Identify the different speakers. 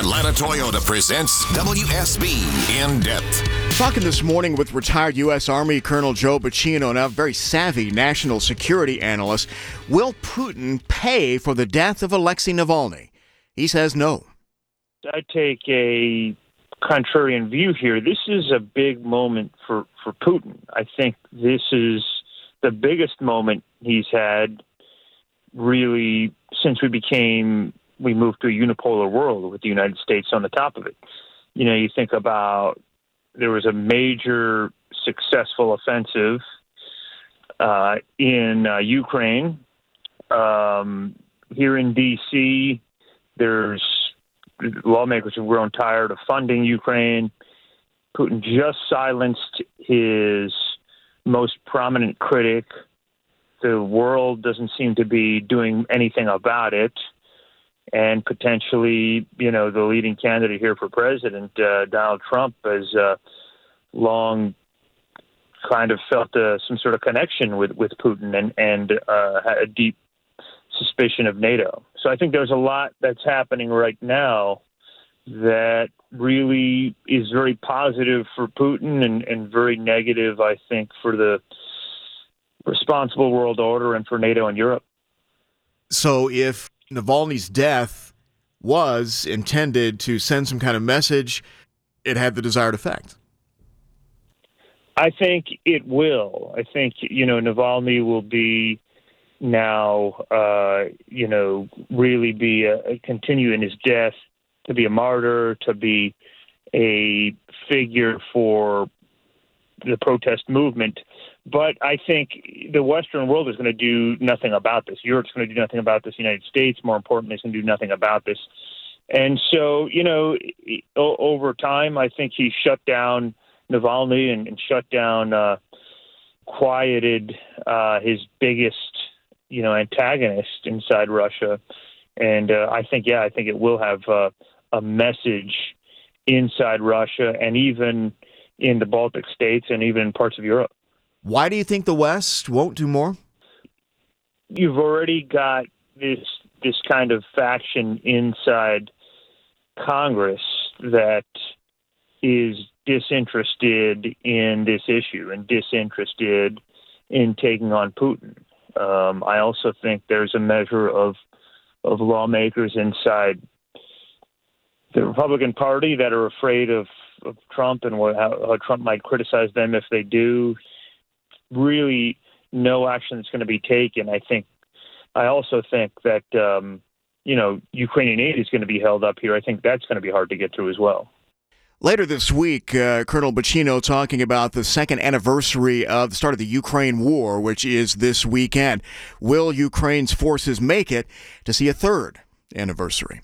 Speaker 1: Atlanta Toyota presents WSB In Depth.
Speaker 2: Talking this morning with retired U.S. Army Colonel Joe Buccino, now a very savvy national security analyst. Will Putin pay for the death of Alexei Navalny? He says no.
Speaker 3: I take a contrarian view here. This is a big moment for, for Putin. I think this is the biggest moment he's had really since we became we moved to a unipolar world with the United States on the top of it. You know, you think about there was a major successful offensive uh, in uh, Ukraine. Um, here in D.C., there's lawmakers have grown tired of funding Ukraine. Putin just silenced his most prominent critic. The world doesn't seem to be doing anything about it and potentially, you know, the leading candidate here for president, uh, Donald Trump, has uh, long kind of felt uh, some sort of connection with with Putin and and uh, a deep suspicion of NATO. So I think there's a lot that's happening right now that really is very positive for Putin and, and very negative, I think, for the responsible world order and for NATO and Europe.
Speaker 2: So if Navalny's death was intended to send some kind of message, it had the desired effect.
Speaker 3: I think it will. I think you know Navalny will be now, uh, you know, really be a, continue in his death to be a martyr, to be a figure for the protest movement. But I think the Western world is going to do nothing about this. Europe's going to do nothing about this. The United States, more importantly, is going to do nothing about this. And so, you know, over time, I think he shut down Navalny and, and shut down, uh, quieted uh, his biggest, you know, antagonist inside Russia. And uh, I think, yeah, I think it will have uh, a message inside Russia and even in the Baltic states and even in parts of Europe.
Speaker 2: Why do you think the West won't do more?
Speaker 3: You've already got this this kind of faction inside Congress that is disinterested in this issue and disinterested in taking on Putin. Um, I also think there's a measure of of lawmakers inside the Republican Party that are afraid of, of Trump and what, how, how Trump might criticize them if they do really no action that's going to be taken. I think. I also think that um, you know Ukrainian aid is going to be held up here. I think that's going to be hard to get through as well.
Speaker 2: Later this week, uh, Colonel Buccino talking about the second anniversary of the start of the Ukraine war, which is this weekend. Will Ukraine's forces make it to see a third anniversary?